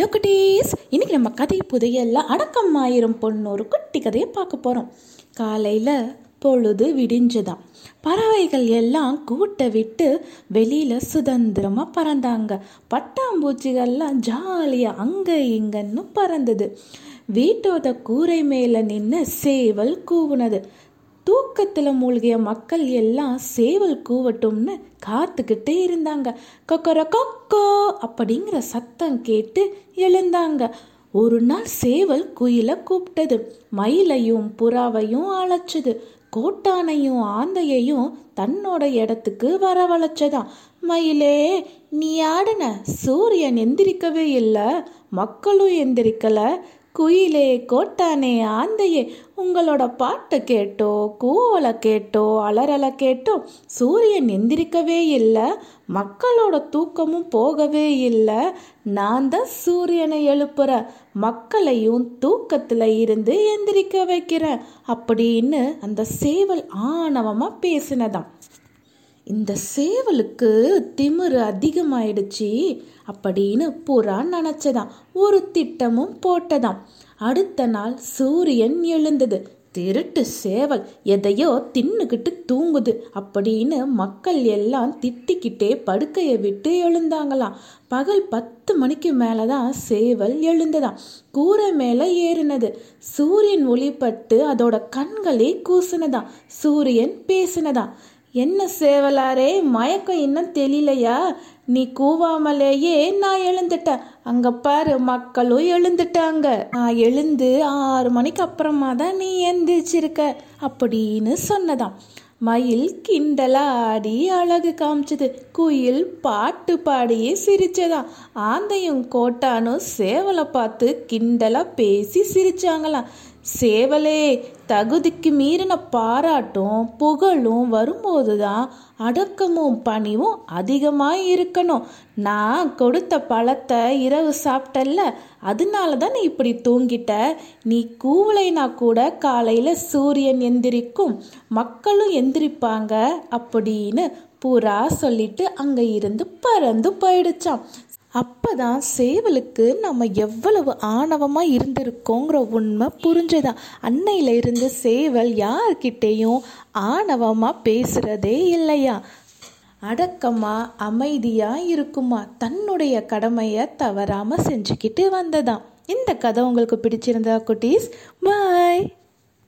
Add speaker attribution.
Speaker 1: Hello குட்டீஸ் இன்னைக்கு நம்ம கதை புதையல்ல அடக்கம் ஆயிரம் பொண்ணு. ஒரு குட்டி கதையை பார்க்க போகிறோம் காலையில் பொழுது விடிஞ்சுதான். பறவைகள் எல்லாம் கூட்டை விட்டு வெளியில் சுதந்திரமாக பறந்தாங்க. பட்டாம்பூச்சிகள்லாம் ஜாலியாக அங்கே இங்கன்னு பறந்தது. வீட்டோட கூரை மேலே நின்று சேவல் கூவுனது. தூக்கத்தில் மூழ்கிய மக்கள் எல்லாம் சேவல் கூவட்டும்னு காத்துக்கிட்டே இருந்தாங்க. கொக்கர கொக்கோ அப்படிங்கிற சத்தம் கேட்டு எழுந்தாங்க. ஒரு நாள் சேவல் குயில கூப்பிட்டது. மயிலையும் புறாவையும் அழைச்சது. கோட்டானையும் ஆந்தையையும் தன்னோட இடத்துக்கு வரவழைச்சதாம். மயிலே நீ ஆடுன சூரியன் எந்திரிக்கவே இல்லை. மக்களும் எந்திரிக்கலை. குயிலே கோட்டானே ஆந்தையே உங்களோட பாட்டை கேட்டோ கூவலை கேட்டோ அலறலை கேட்டோ சூரியன் எந்திரிக்கவே இல்லை மக்களோட தூக்கமும் போகவே இல்லை நான் தான் சூரியனை எழுப்புற மக்களையும் தூக்கத்தில் இருந்து எந்திரிக்க வைக்கிறேன் அப்படின்னு அந்த சேவல் ஆணவமாக பேசினதாம். இந்த சேவலுக்கு திமிரு அதிகமாயிடுச்சு அப்படின்னு புறா நினச்சதாம் ஒரு திட்டமும் போட்டதாம். அடுத்த நாள் சூரியன் எழுந்தது. திருட்டு சேவல் எதையோ தின்னுக்கிட்டு தூங்குது அப்படின்னு மக்கள் எல்லாம் திட்டிக்கிட்டே படுக்கையை விட்டு எழுந்தாங்களாம். பகல் பத்து மணிக்கு மேலே தான் சேவல் எழுந்ததாம். கூரை மேலே ஏறினது. சூரியன் ஒளிப்பட்டு அதோட கண்களே கூசினதாம். சூரியன் பேசினதான் என்ன சேவலாரே மயக்கம் இன்னும் தெரியலையா நீ கூவாமலேயே நான் எழுந்துட்டேன். அங்க பாரு மக்களும் எழுந்துட்டாங்க. நான் எழுந்து ஆறு மணிக்கு அப்புறமா தான் நீ எந்திரிச்சிருக்க அப்படின்னு சொன்னதாம். மயில் கிண்டலா ஆடி அழகு காமிச்சது. குயில் பாட்டு பாடியே சிரிச்சதாம். ஆந்தையும் கோட்டானும் சேவலை பார்த்து கிண்டலா பேசி சிரிச்சாங்களாம். சேவலே தகுதிக்கு மீறின பாராட்டும் புகழும் வரும்போது தான் அடக்கமும் பணிவும் அதிகமாக இருக்கணும். நான் கொடுத்த பழத்தை இரவு சாப்பிட்டல்ல அதனால தான் நீ இப்படி தூங்கிட்ட. நீ கூவலைனா கூட காலையில் சூரியன் எந்திரிக்கும் மக்களும் எந்திரிப்பாங்க அப்படின்னு புறா சொல்லிட்டு அங்கே இருந்து பறந்து போயிடுச்சான் அப்பதான் சேவலுக்கு நம்ம எவ்வளவு ஆணவமாக இருந்திருக்கோங்கிற உண்மை புரிஞ்சுதான். அன்னையில இருந்து சேவல் யார்கிட்டேயும் ஆணவமாக பேசுகிறதே இல்லையா? அடக்கமாக அமைதியாக இருக்குமா? தன்னுடைய கடமையை தவறாமல் செஞ்சுக்கிட்டு வந்ததாம். இந்த கதை உங்களுக்கு பிடிச்சிருந்தா குட்டீஸ் பாய்